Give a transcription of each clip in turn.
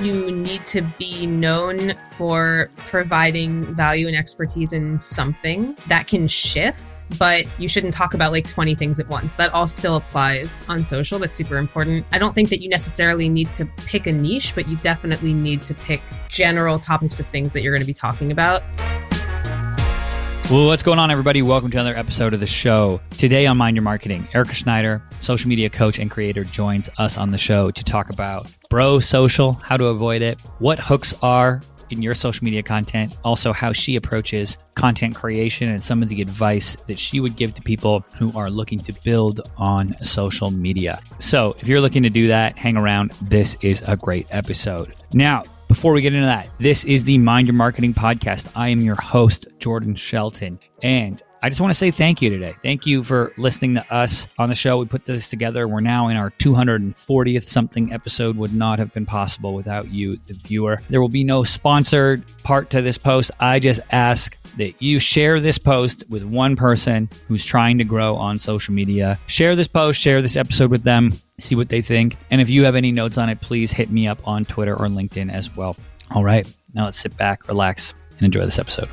you need to be known for providing value and expertise in something that can shift, but you shouldn't talk about like 20 things at once. That all still applies on social. That's super important. I don't think that you necessarily need to pick a niche, but you definitely need to pick general topics of things that you're going to be talking about. Well, what's going on, everybody? Welcome to another episode of the show. Today on Mind Your Marketing, Erica Schneider, social media coach and creator, joins us on the show to talk about bro social, how to avoid it, what hooks are in your social media content, also how she approaches content creation and some of the advice that she would give to people who are looking to build on social media. So, if you're looking to do that, hang around. This is a great episode. Now, before we get into that, this is the Mind Your Marketing podcast. I am your host, Jordan Scheltgen, and I just want to say thank you today. Thank you for listening to us on the show. We put this together. We're now in our 240th something episode. Would not have been possible without you, the viewer. There will be no sponsored part to this post. I just ask that you share this post with one person who's trying to grow on social media. Share this post, share this episode with them, see what they think. And if you have any notes on it, please hit me up on Twitter or LinkedIn as well. All right, now let's sit back, relax, and enjoy this episode.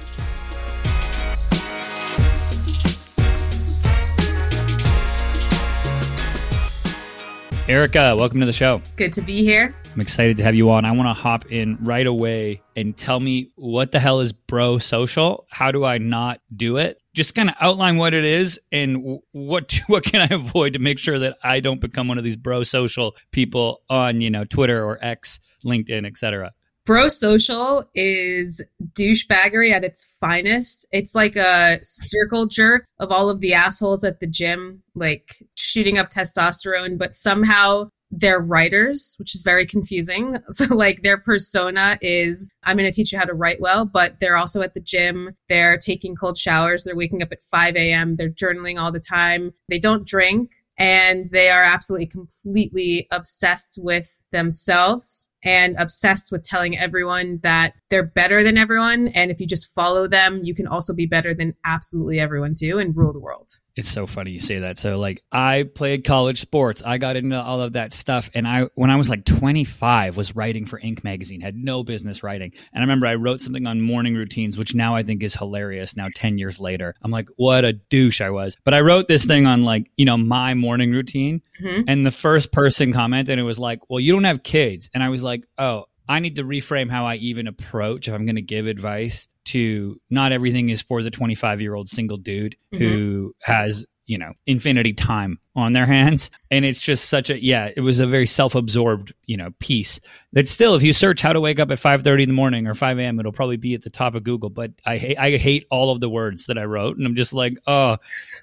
Erica, welcome to the show. Good to be here. I'm excited to have you on. I want to hop in right away and tell me what the hell is bro social? How do I not do it? Just kind of outline what it is and what what can I avoid to make sure that I don't become one of these bro social people on, you know, Twitter or X, LinkedIn, etc. Bro social is douchebaggery at its finest. It's like a circle jerk of all of the assholes at the gym, like shooting up testosterone, but somehow they're writers, which is very confusing. So, like, their persona is I'm going to teach you how to write well, but they're also at the gym. They're taking cold showers. They're waking up at 5 a.m. They're journaling all the time. They don't drink and they are absolutely completely obsessed with themselves and obsessed with telling everyone that they're better than everyone. And if you just follow them, you can also be better than absolutely everyone too and rule the world. It's so funny you say that. So like I played college sports. I got into all of that stuff and I when I was like 25 was writing for Inc magazine. Had no business writing. And I remember I wrote something on morning routines which now I think is hilarious now 10 years later. I'm like what a douche I was. But I wrote this thing on like, you know, my morning routine mm-hmm. and the first person commented and it was like, "Well, you don't have kids." And I was like, "Oh, I need to reframe how I even approach if I'm going to give advice to not everything is for the 25 year old single dude mm-hmm. who has you know infinity time on their hands. And it's just such a yeah it was a very self-absorbed you know piece that still if you search how to wake up at 5.30 in the morning or 5 a.m it'll probably be at the top of google. But i hate i hate all of the words that i wrote and i'm just like oh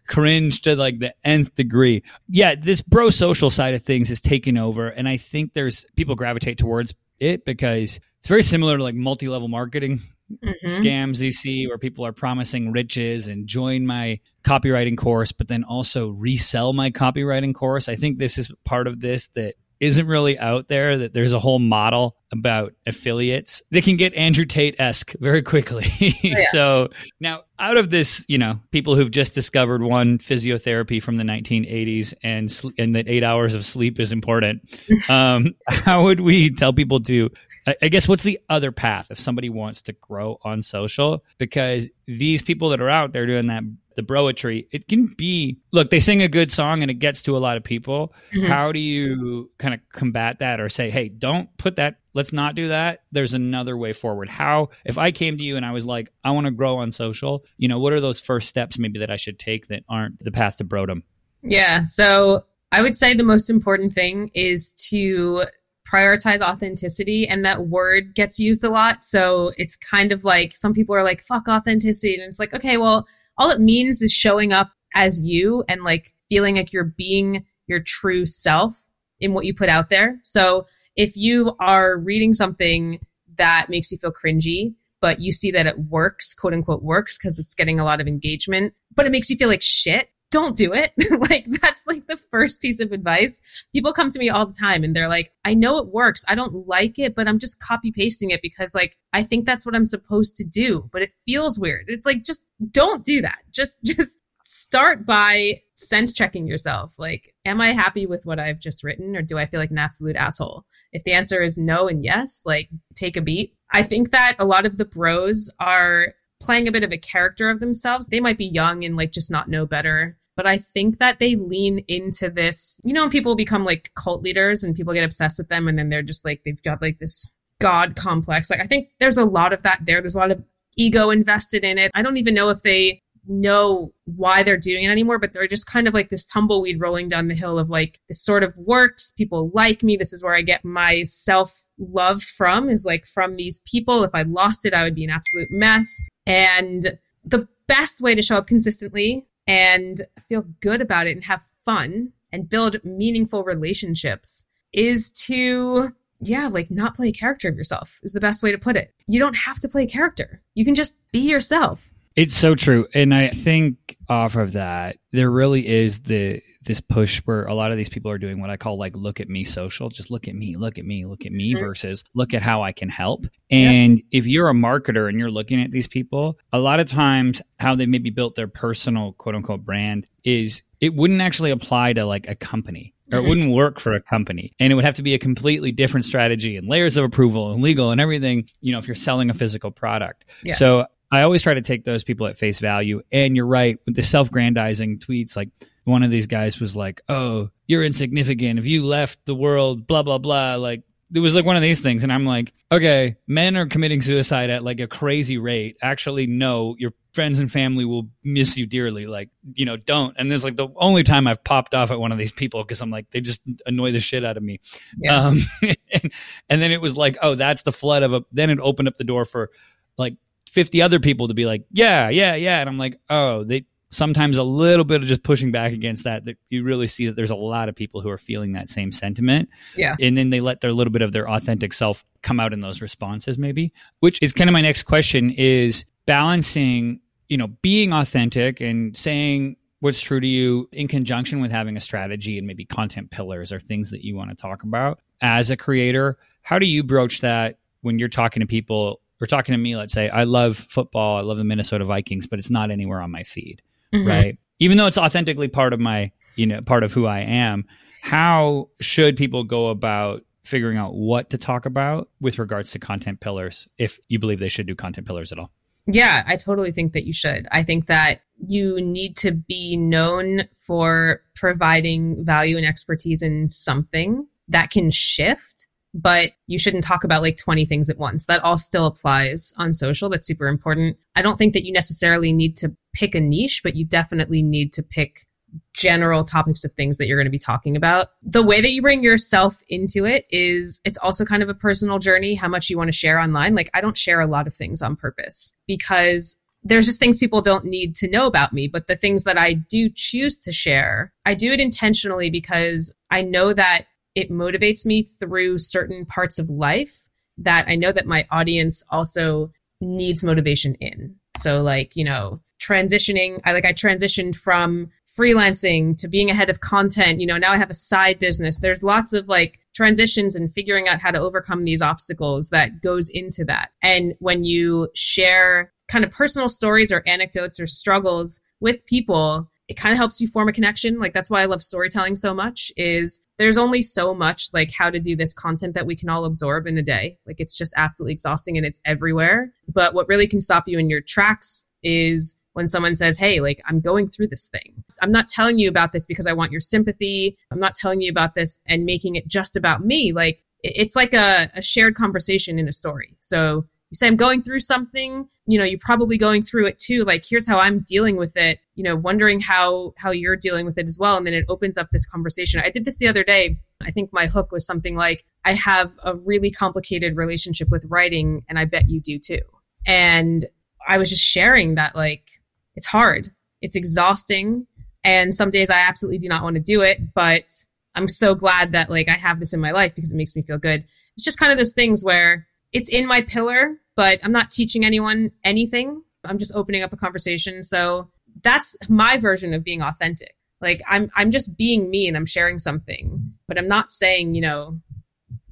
cringe to like the nth degree. Yeah this bro social side of things is taking over. And i think there's people gravitate towards it because it's very similar to like multi-level marketing mm-hmm. scams you see where people are promising riches and join my copywriting course but then also resell my copywriting course i think this is part of this that isn't really out there that there's a whole model about affiliates that can get Andrew Tate esque very quickly. Oh, yeah. so now, out of this, you know, people who've just discovered one physiotherapy from the 1980s and and that eight hours of sleep is important, um, how would we tell people to I guess what's the other path if somebody wants to grow on social? Because these people that are out there doing that, the broetry, it can be look, they sing a good song and it gets to a lot of people. Mm-hmm. How do you kind of combat that or say, hey, don't put that, let's not do that? There's another way forward. How, if I came to you and I was like, I want to grow on social, you know, what are those first steps maybe that I should take that aren't the path to brodom? Yeah. So I would say the most important thing is to prioritize authenticity and that word gets used a lot. So it's kind of like some people are like fuck authenticity. And it's like okay well all it means is showing up as you and like feeling like you're being your true self in what you put out there. So if you are reading something that makes you feel cringy but you see that it works quote unquote works because it's getting a lot of engagement but it makes you feel like shit don't do it. like that's like the first piece of advice. People come to me all the time and they're like, I know it works. I don't like it, but I'm just copy pasting it because like I think that's what I'm supposed to do, but it feels weird. It's like just don't do that. Just just start by sense checking yourself. Like, am I happy with what I've just written or do I feel like an absolute asshole? If the answer is no and yes, like take a beat. I think that a lot of the bros are playing a bit of a character of themselves. They might be young and like just not know better. But I think that they lean into this, you know, people become like cult leaders and people get obsessed with them and then they're just like, they've got like this God complex. Like, I think there's a lot of that there. There's a lot of ego invested in it. I don't even know if they know why they're doing it anymore, but they're just kind of like this tumbleweed rolling down the hill of like, this sort of works. People like me. This is where I get my self love from is like from these people. If I lost it, I would be an absolute mess. And the best way to show up consistently and feel good about it and have fun and build meaningful relationships is to yeah, like not play a character of yourself is the best way to put it. You don't have to play a character. You can just be yourself. It's so true. And I think off of that, there really is the this push where a lot of these people are doing what I call like look at me social. Just look at me, look at me, look at me mm-hmm. versus look at how I can help. And yeah. if you're a marketer and you're looking at these people, a lot of times how they maybe built their personal quote unquote brand is it wouldn't actually apply to like a company or it mm-hmm. wouldn't work for a company and it would have to be a completely different strategy and layers of approval and legal and everything you know if you're selling a physical product yeah. so I always try to take those people at face value. And you're right, with the self grandizing tweets, like one of these guys was like, Oh, you're insignificant. If you left the world, blah, blah, blah. Like, it was like one of these things. And I'm like, okay, men are committing suicide at like a crazy rate. Actually, no, your friends and family will miss you dearly. Like, you know, don't. And there's like the only time I've popped off at one of these people because I'm like, they just annoy the shit out of me. Yeah. Um, and, and then it was like, oh, that's the flood of a, then it opened up the door for like 50 other people to be like, yeah, yeah, yeah. And I'm like, oh, they sometimes a little bit of just pushing back against that, that you really see that there's a lot of people who are feeling that same sentiment. Yeah. And then they let their little bit of their authentic self come out in those responses, maybe, which is kind of my next question is balancing, you know, being authentic and saying what's true to you in conjunction with having a strategy and maybe content pillars or things that you want to talk about as a creator. How do you broach that when you're talking to people or talking to me, let's say, I love football, I love the Minnesota Vikings, but it's not anywhere on my feed, mm-hmm. right? Even though it's authentically part of my, you know, part of who I am, how should people go about figuring out what to talk about with regards to content pillars if you believe they should do content pillars at all? Yeah, I totally think that you should. I think that you need to be known for providing value and expertise in something that can shift but you shouldn't talk about like 20 things at once. That all still applies on social. That's super important. I don't think that you necessarily need to pick a niche, but you definitely need to pick general topics of things that you're going to be talking about. The way that you bring yourself into it is it's also kind of a personal journey, how much you want to share online. Like I don't share a lot of things on purpose because there's just things people don't need to know about me. But the things that I do choose to share, I do it intentionally because I know that it motivates me through certain parts of life that I know that my audience also needs motivation in. So like, you know, transitioning, I like I transitioned from freelancing to being ahead of content, you know, now I have a side business. There's lots of like transitions and figuring out how to overcome these obstacles that goes into that. And when you share kind of personal stories or anecdotes or struggles with people, it kind of helps you form a connection. Like that's why i love storytelling so much is there's only so much like how to do this content that we can all absorb in a day. Like it's just absolutely exhausting and it's everywhere. But what really can stop you in your tracks is when someone says hey like i'm going through this thing. I'm not telling you about this because i want your sympathy. I'm not telling you about this and making it just about me. Like it's like a, a shared conversation in a story. So you say i'm going through something you know you're probably going through it too like here's how i'm dealing with it you know wondering how how you're dealing with it as well and then it opens up this conversation. I did this the other day. I think my hook was something like i have a really complicated relationship with writing and i bet you do too. And i was just sharing that like it's hard. It's exhausting and some days i absolutely do not want to do it but i'm so glad that like i have this in my life because it makes me feel good. It's just kind of those things where it's in my pillar, but I'm not teaching anyone anything. I'm just opening up a conversation. So that's my version of being authentic. Like I'm I'm just being me and I'm sharing something, but I'm not saying, you know,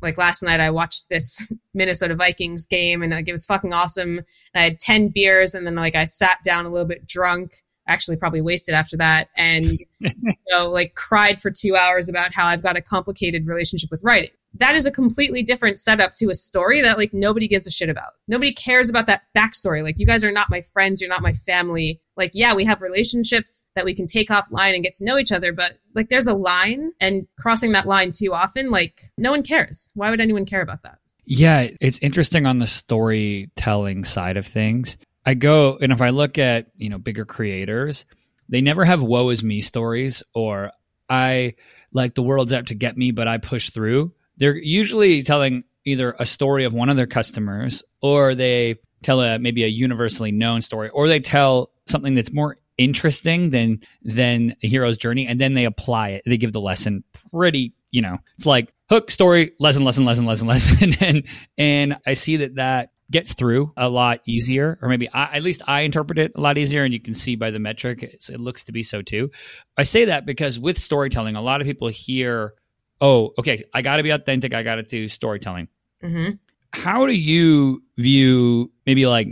like last night I watched this Minnesota Vikings game and like it was fucking awesome. I had 10 beers and then like I sat down a little bit drunk. actually probably wasted after that and you know like cried for 2 hours about how I've got a complicated relationship with writing that is a completely different setup to a story that like nobody gives a shit about. Nobody cares about that backstory. Like you guys are not my friends, you're not my family. Like yeah, we have relationships that we can take offline and get to know each other, but like there's a line and crossing that line too often, like no one cares. Why would anyone care about that? Yeah, it's interesting on the storytelling side of things. I go and if I look at, you know, bigger creators, they never have woe is me stories or I like the world's out to get me, but I push through they're usually telling either a story of one of their customers or they tell a maybe a universally known story or they tell something that's more interesting than than a hero's journey and then they apply it. They give the lesson pretty you know it's like hook story lesson lesson lesson lesson lesson. And and i see that that gets through a lot easier or maybe I, at least i interpret it a lot easier and you can see by the metric it looks to be so too. I say that because with storytelling a lot of people hear oh, okay, I got to be authentic. I got to do storytelling. Mm-hmm. How do you view maybe like,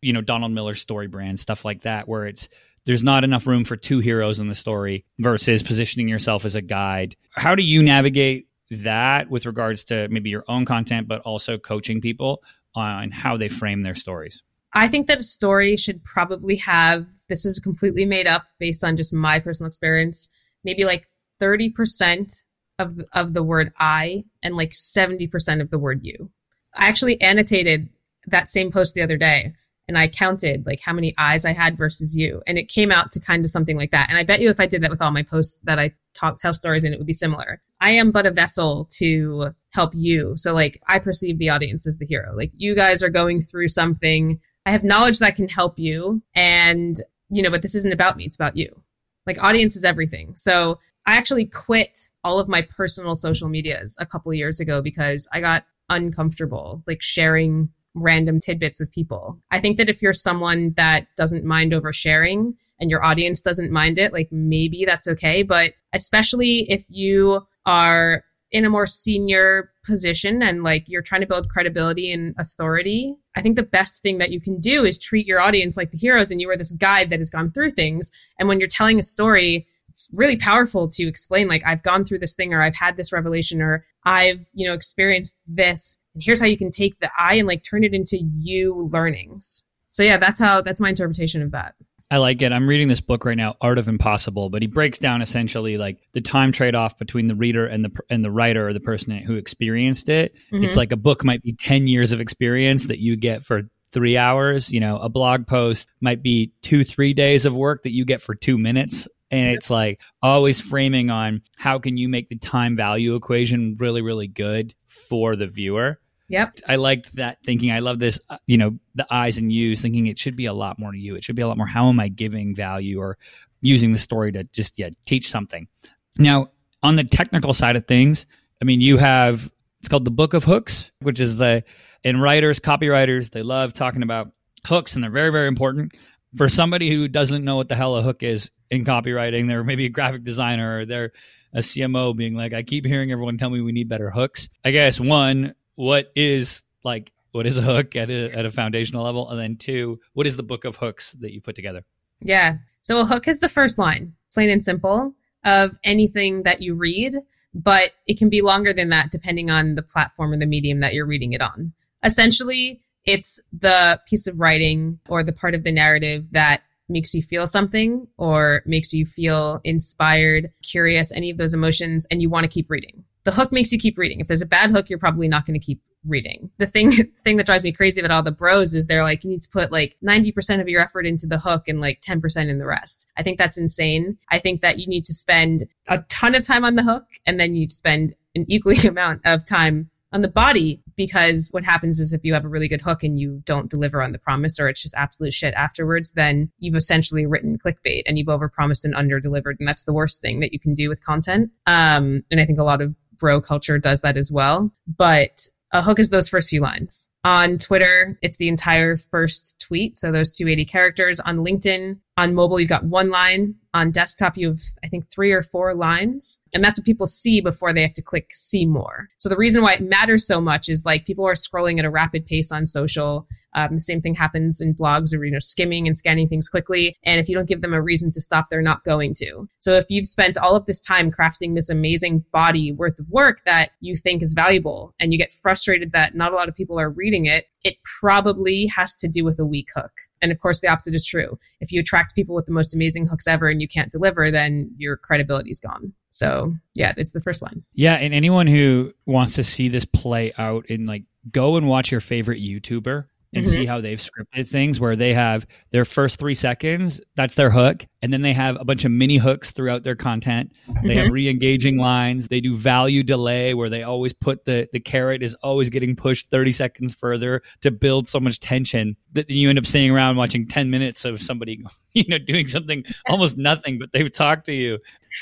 you know, Donald Miller's story brand, stuff like that, where it's, there's not enough room for two heroes in the story versus positioning yourself as a guide. How do you navigate that with regards to maybe your own content, but also coaching people on how they frame their stories? I think that a story should probably have this is completely made up based on just my personal experience, maybe like 30% of the, of the word I and like 70% of the word you. I actually annotated that same post the other day and I counted like how many eyes I had versus you. And it came out to kind of something like that. And I bet you if I did that with all my posts that I talk, tell stories in, it would be similar. I am but a vessel to help you. So like I perceive the audience as the hero. Like you guys are going through something. I have knowledge that can help you. And, you know, but this isn't about me. It's about you. Like audience is everything. So I actually quit all of my personal social medias a couple years ago because I got uncomfortable like sharing random tidbits with people. I think that if you're someone that doesn't mind oversharing and your audience doesn't mind it, like maybe that's okay. But especially if you are in a more senior position and like you're trying to build credibility and authority, I think the best thing that you can do is treat your audience like the heroes and you are this guide that has gone through things. And when you're telling a story, it's really powerful to explain like I've gone through this thing or I've had this revelation or I've, you know, experienced this. And here's how you can take the I and like turn it into you learnings. So yeah, that's how that's my interpretation of that. I like it. I'm reading this book right now, Art of Impossible, but he breaks down essentially like the time trade-off between the reader and the and the writer or the person who experienced it. Mm-hmm. It's like a book might be 10 years of experience that you get for 3 hours, you know, a blog post might be 2 3 days of work that you get for 2 minutes and it's like always framing on how can you make the time value equation really really good for the viewer Yep. I like that thinking. I love this, uh, you know, the eyes and yous thinking it should be a lot more to you. It should be a lot more how am I giving value or using the story to just yeah, teach something. Now, on the technical side of things, I mean, you have it's called the Book of Hooks, which is the and writers, copywriters, they love talking about hooks and they're very very important. For somebody who doesn't know what the hell a hook is, in copywriting. They're maybe a graphic designer or they're a CMO being like, I keep hearing everyone tell me we need better hooks. I guess one, what is like, what is a hook at a, at a foundational level? And then two, what is the book of hooks that you put together? Yeah. So a hook is the first line, plain and simple, of anything that you read, but it can be longer than that depending on the platform or the medium that you're reading it on. Essentially, it's the piece of writing or the part of the narrative that makes you feel something or makes you feel inspired, curious, any of those emotions, and you want to keep reading. The hook makes you keep reading. If there's a bad hook, you're probably not going to keep reading. The thing thing that drives me crazy about all the bros is they're like, you need to put like 90% of your effort into the hook and like 10% in the rest. I think that's insane. I think that you need to spend a ton of time on the hook and then you spend an equally amount of time on the body because what happens is if you have a really good hook and you don't deliver on the promise or it's just absolute shit afterwards then you've essentially written clickbait and you've overpromised and underdelivered and that's the worst thing that you can do with content um, and i think a lot of bro culture does that as well but a hook is those first few lines. On Twitter, it's the entire first tweet. So those 280 characters. On LinkedIn, on mobile, you've got one line. On desktop, you have, I think, three or four lines. And that's what people see before they have to click see more. So the reason why it matters so much is like people are scrolling at a rapid pace on social. Um, the same thing happens in blogs or, you know, skimming and scanning things quickly. And if you don't give them a reason to stop, they're not going to. So if you've spent all of this time crafting this amazing body worth of work that you think is valuable and you get frustrated that not a lot of people are reading it, it probably has to do with a weak hook. And of course, the opposite is true. If you attract people with the most amazing hooks ever and you can't deliver, then your credibility is gone. So, yeah, it's the first line. Yeah. And anyone who wants to see this play out in like, go and watch your favorite YouTuber and mm-hmm. see how they've scripted things where they have their first three seconds, that's their hook. And then they have a bunch of mini hooks throughout their content. Mm-hmm. They have mm-hmm. re engaging lines. They do value delay where they always put the, the carrot is always getting pushed 30 seconds further to build so much tension that you end up sitting around watching 10 minutes of somebody, you know, doing something almost nothing, but they've talked to you.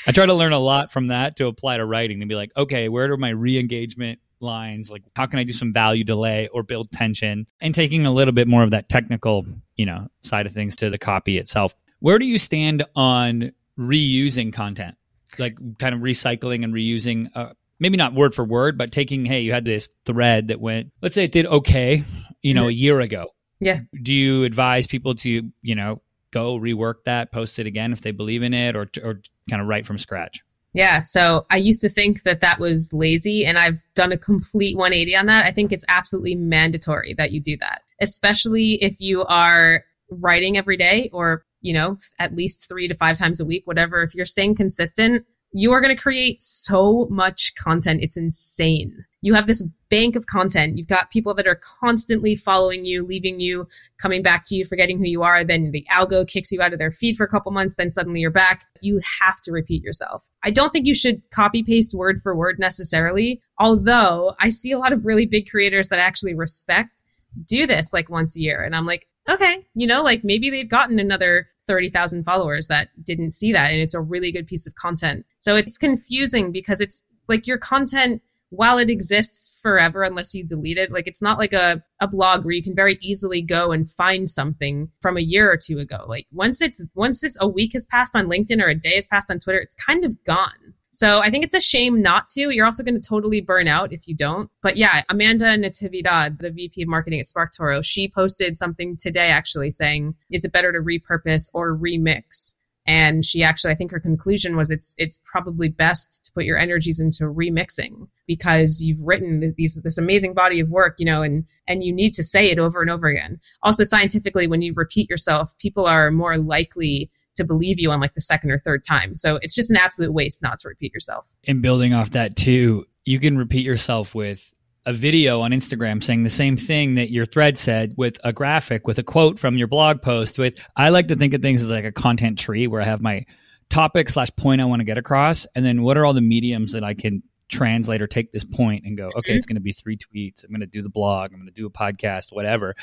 I try to learn a lot from that to apply to writing and be like, okay, where do my re engagement lines like how can i do some value delay or build tension? And taking a little bit more of that technical you know side of things to the copy itself. Where do you stand on reusing content? Like kind of recycling and reusing uh, maybe not word for word but taking hey you had this thread that went let's say it did okay you know mm-hmm. a year ago. Yeah. Do you advise people to you know go rework that post it again if they believe in it or or kind of write from scratch yeah. So I used to think that that was lazy, and I've done a complete 180 on that. I think it's absolutely mandatory that you do that, especially if you are writing every day or, you know, at least three to five times a week, whatever. If you're staying consistent, you are going to create so much content. It's insane. You have this bank of content. You've got people that are constantly following you, leaving you, coming back to you, forgetting who you are. Then the algo kicks you out of their feed for a couple months. Then suddenly you're back. You have to repeat yourself. I don't think you should copy paste word for word necessarily. Although I see a lot of really big creators that I actually respect do this like once a year. And I'm like, okay, you know, like maybe they've gotten another 30,000 followers that didn't see that. And it's a really good piece of content. So it's confusing because it's like your content, while it exists forever, unless you delete it, like it's not like a, a blog where you can very easily go and find something from a year or two ago. Like once it's, once it's a week has passed on LinkedIn or a day has passed on Twitter, it's kind of gone. So I think it's a shame not to. You're also going to totally burn out if you don't. But yeah, Amanda Natividad, the VP of marketing at SparkToro, she posted something today actually saying, is it better to repurpose or remix? And she actually, I think her conclusion was it's it's probably best to put your energies into remixing because you've written these this amazing body of work, you know, and and you need to say it over and over again. Also, scientifically, when you repeat yourself, people are more likely to believe you on like the second or third time. So it's just an absolute waste not to repeat yourself. And building off that too, you can repeat yourself with a video on Instagram saying the same thing that your thread said with a graphic, with a quote from your blog post. With I like to think of things as like a content tree where I have my topic slash point I want to get across, and then what are all the mediums that I can translate or take this point and go, mm-hmm. okay, it's going to be three tweets. I'm going to do the blog. I'm going to do a podcast, whatever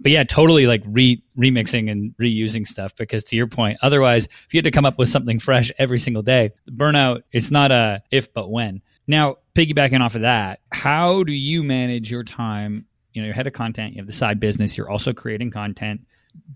but yeah, totally like re remixing and reusing stuff because to your point, otherwise, if you had to come up with something fresh every single day, burnout, it's not a if but when. Now, piggybacking off of that, how do you manage your time? You know, you're head of content, you have the side business, you're also creating content.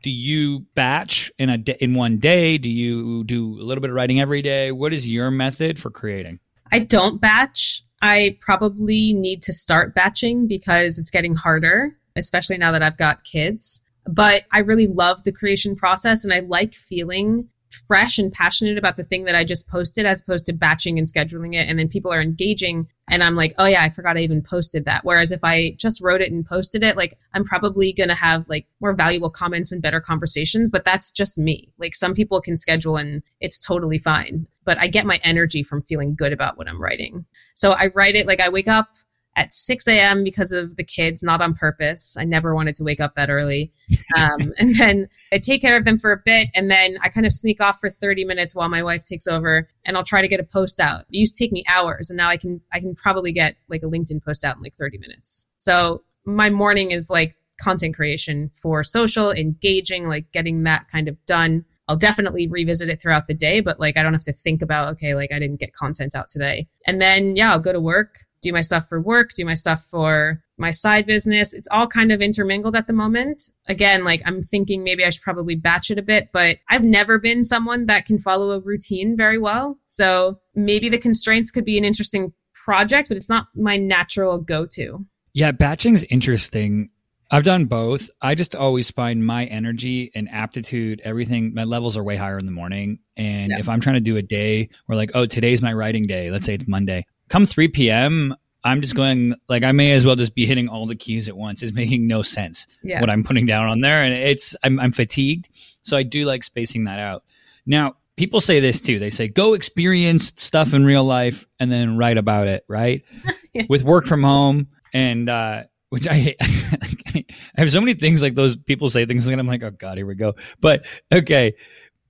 Do you batch in a in one day? Do you do a little bit of writing every day? What is your method for creating? I don't batch. I probably need to start batching because it's getting harder especially now that I've got kids. But I really love the creation process and I like feeling fresh and passionate about the thing that I just posted as opposed to batching and scheduling it. And then people are engaging and I'm like, oh yeah, I forgot I even posted that. Whereas if I just wrote it and posted it, like I'm probably going to have like more valuable comments and better conversations, but that's just me. Like some people can schedule and it's totally fine, but I get my energy from feeling good about what I'm writing. So I write it like I wake up, at 6 a.m. because of the kids, not on purpose. I never wanted to wake up that early. Um, and then I take care of them for a bit, and then I kind of sneak off for 30 minutes while my wife takes over, and I'll try to get a post out. It used to take me hours, and now I can I can probably get like a LinkedIn post out in like 30 minutes. So my morning is like content creation for social, engaging, like getting that kind of done. I'll definitely revisit it throughout the day, but like I don't have to think about, okay, like I didn't get content out today. And then, yeah, I'll go to work, do my stuff for work, do my stuff for my side business. It's all kind of intermingled at the moment. Again, like I'm thinking maybe I should probably batch it a bit, but I've never been someone that can follow a routine very well. So maybe the constraints could be an interesting project, but it's not my natural go to. Yeah, batching is interesting I've done both. I just always find my energy and aptitude, everything, my levels are way higher in the morning. And Yeah. if I'm trying to do a day where, like, oh, today's my writing day, let's say it's Monday, come 3 p.m., I'm just going, like, I may as well just be hitting all the keys at once. It's making no sense Yeah. what I'm putting down on there. And it's, I'm, I'm fatigued. So I do like spacing that out. Now, people say this too. They say, go experience stuff in real life and then write about it, right? Yeah. With work from home and, uh, which I hate. I have so many things like those people say things like I'm like, oh god, here we go. But okay,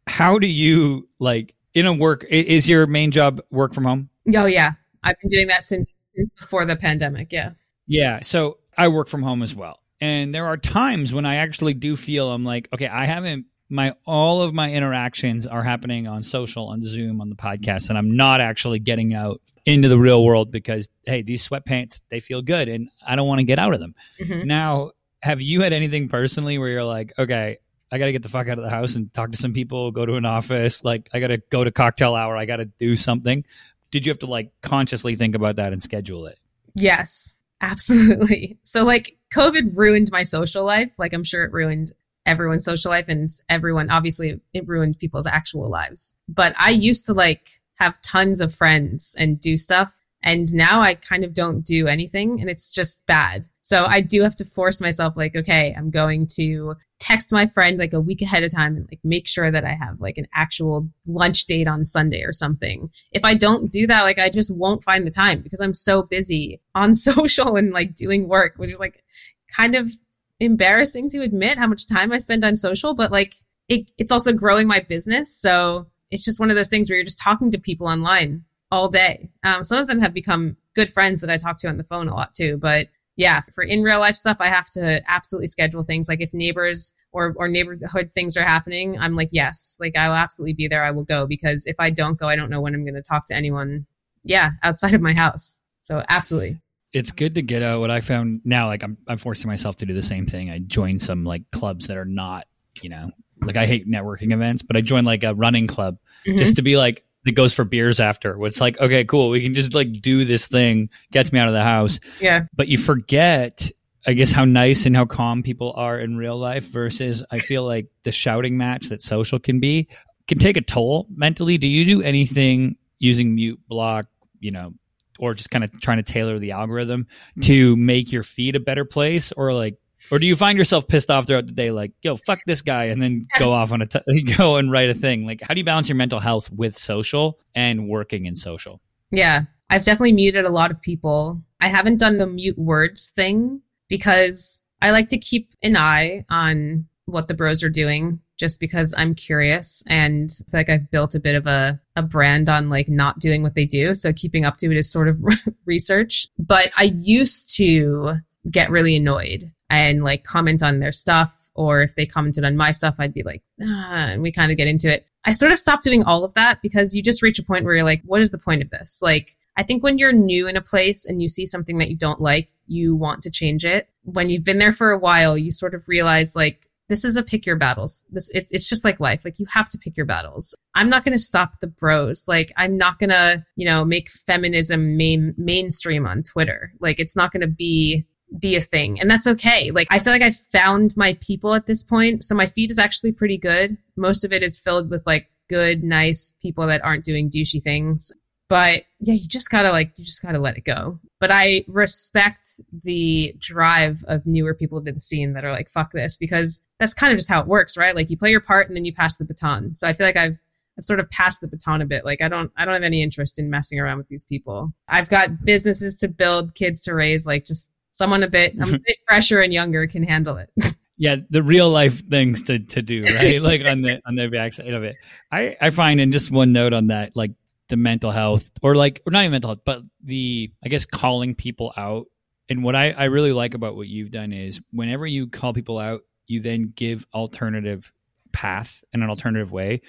how do you like in a work? Is your main job work from home? Oh yeah. I've been doing that since since before the pandemic. Yeah. Yeah. So I work from home as well. And there are times when I actually do feel I'm like, okay, I haven't my all of my interactions are happening on social, on Zoom, on the podcast, and I'm not actually getting out into the real world because hey, these sweatpants, they feel good and I don't want to get out of them. Mhm. Now, have you had anything personally where you're like, okay, I got to get the fuck out of the house and talk to some people, go to an office, like I got to go to cocktail hour, I got to do something. Did you have to like consciously think about that and schedule it? Yes, absolutely. So like COVID ruined my social life. Like I'm sure it ruined everyone's social life and everyone obviously it ruined people's actual lives. But I used to like have tons of friends and do stuff and now I kind of don't do anything and it's just bad. So I do have to force myself like okay, I'm going to text my friend like a week ahead of time and like make sure that I have like an actual lunch date on Sunday or something. If I don't do that, like I just won't find the time because I'm so busy on social and like doing work, which is like kind of embarrassing to admit how much time I spend on social, but like it, it's also growing my business. So it's just one of those things where you're just talking to people online all day. Um, some of them have become good friends that I talk to on the phone a lot too, but yeah, for in real life stuff, I have to absolutely schedule things. Like if neighbors or or neighborhood things are happening, I'm like, yes, like I will absolutely be there. I will go because if I don't go, I don't know when I'm going to talk to anyone. Yeah, outside of my house. So absolutely. It's good to get out. What I found now, like I'm, I'm forcing myself to do the same thing. I joined some like clubs that are not, you know, like I hate networking events, but I joined like a running club Mhm. just to be like that goes for beers after. It's like, okay, cool, we can just like do this thing, gets me out of the house. yeah, But you forget, I guess, how nice and how calm people are in real life versus I feel like the shouting match that social can be can take a toll mentally. Do you do anything using mute block, you know, or just kind of trying to tailor the algorithm to make your feed a better place or like or do you find yourself pissed off throughout the day like yo fuck this guy and then go off on a t- go and write a thing like how do you balance your mental health with social and working in social Yeah, I've definitely muted a lot of people. I haven't done the mute words thing because I like to keep an eye on what the bros are doing just because I'm curious and like I've built a bit of a, a brand on like not doing what they do. So keeping up to it is sort of research. But I used to get really annoyed and like comment on their stuff. Or if they commented on my stuff, I'd be like, ah, and we kind of get into it. I sort of stopped doing all of that because you just reach a point where you're like, what is the point of this? Like, I think when you're new in a place and you see something that you don't like, you want to change it. When you've been there for a while, you sort of realize like, this is a pick your battles. This it's it's just like life. Like you have to pick your battles. I'm not going to stop the bros. Like I'm not going to, you know, make feminism main mainstream on Twitter. Like it's not going to be be a thing. And that's okay. Like I feel like I found my people at this point. So my feed is actually pretty good. Most of it is filled with like good, nice people that aren't doing douchey things. But yeah, you just gotta like, you just gotta let it go. But I respect the drive of newer people to the scene that are like, fuck this, because that's kind of just how it works, right? Like you play your part and then you pass the baton. So I feel like I've I've sort of passed the baton a bit. Like I don't I don't have any interest in messing around with these people. I've got businesses to build, kids to raise, like just someone a bit I'm a mm-hmm. bit fresher and younger can handle it. yeah the real life things to, to do right? Like on the on the backside of it. I i find in just one note on that like the mental health or like or not even mental health but the i guess calling people out. And what i i really like about what you've done is whenever you call people out you then give alternative path and an alternative way.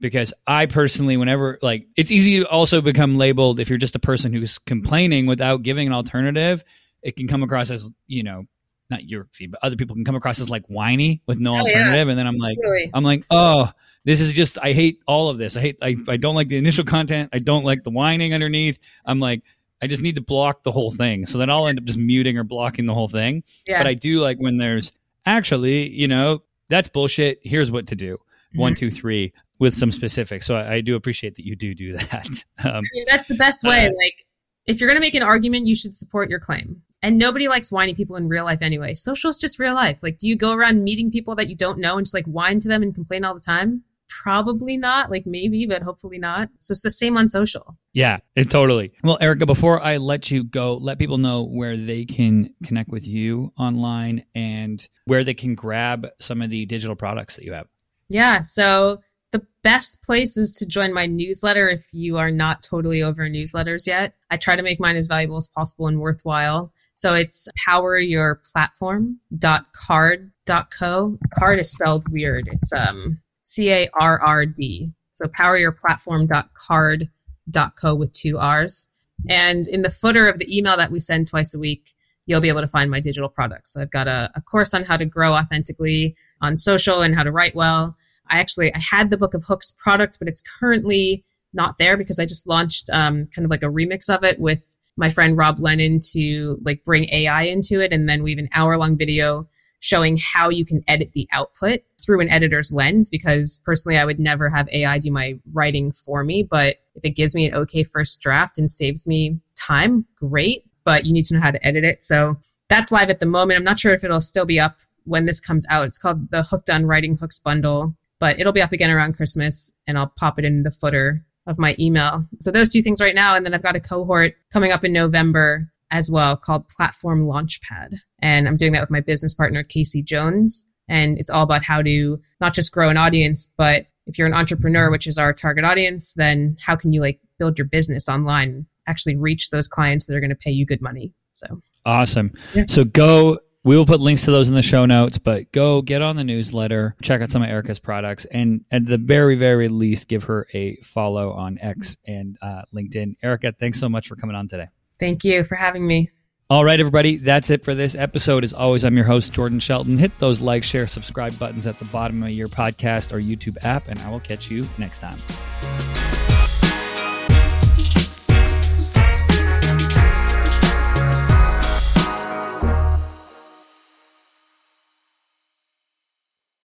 Because I personally, whenever like it's easy to also become labeled if you're just a person who's complaining without giving an alternative, it can come across as you know not your feed, but other people can come across as like whiny with no Oh, yeah. alternative, and then I'm like, Really. I'm like, oh, this is just I hate all of this. I hate I, I don't like the initial content. I don't like the whining underneath. I'm like, I just need to block the whole thing. So then I'll end up just muting or blocking the whole thing. Yeah. But I do like when there's actually, you know, that's bullshit. Here's what to do. Mm-hmm. One, two, three, with some specifics. So I, I do appreciate that you do do that. Um, I mean, that's the best way. Uh, like, if you're going to make an argument, you should support your claim. And nobody likes whiny people in real life anyway. Social is just real life. Like, do you go around meeting people that you don't know and just like whine to them and complain all the time? Probably not. Like, maybe, but hopefully not. So it's the same on social. Yeah, it totally. Well, Erica, before I let you go, let people know where they can connect with you online and where they can grab some of the digital products that you have. Yeah. So the best place is to join my newsletter if you are not totally over newsletters yet. I try to make mine as valuable as possible and worthwhile. So it's poweryourplatform.carrd.co. Card is spelled weird. It's um C A R R D. So poweryourplatform.carrd.co with two R's. And in the footer of the email that we send twice a week, you'll be able to find my digital products. So I've got a, a course on how to grow authentically on social and how to write well. I actually I had the book of hooks products, but it's currently not there because I just launched um, kind of like a remix of it with my friend Rob Lennon to like bring AI into it, and then we have an hour long video showing how you can edit the output through an editor's lens. Because personally, I would never have AI do my writing for me, but if it gives me an okay first draft and saves me time, great. But you need to know how to edit it. So that's live at the moment. I'm not sure if it'll still be up when this comes out. It's called the Hooked on Writing Hooks bundle, but it'll be up again around Christmas and I'll pop it in the footer of my email. So those two things right now. And then I've got a cohort coming up in November as well called Platform Launchpad. And I'm doing that with my business partner, Casey Jones. And it's all about how to not just grow an audience, but if you're an entrepreneur, which is our target audience, then how can you like build your business online, actually reach those clients that are going to pay you good money? So Awesome. Yeah. So go. We will put links to those in the show notes, but go get on the newsletter, check out some of Erica's products, and at the very, very least, give her a follow on X and uh, LinkedIn. Erica, thanks so much for coming on today. thank you for having me. All right, everybody, that's it for this episode. As always, I'm your host, Jordan Scheltgen. Hit those like, share, subscribe buttons at the bottom of your podcast or YouTube app, and I will catch you next time.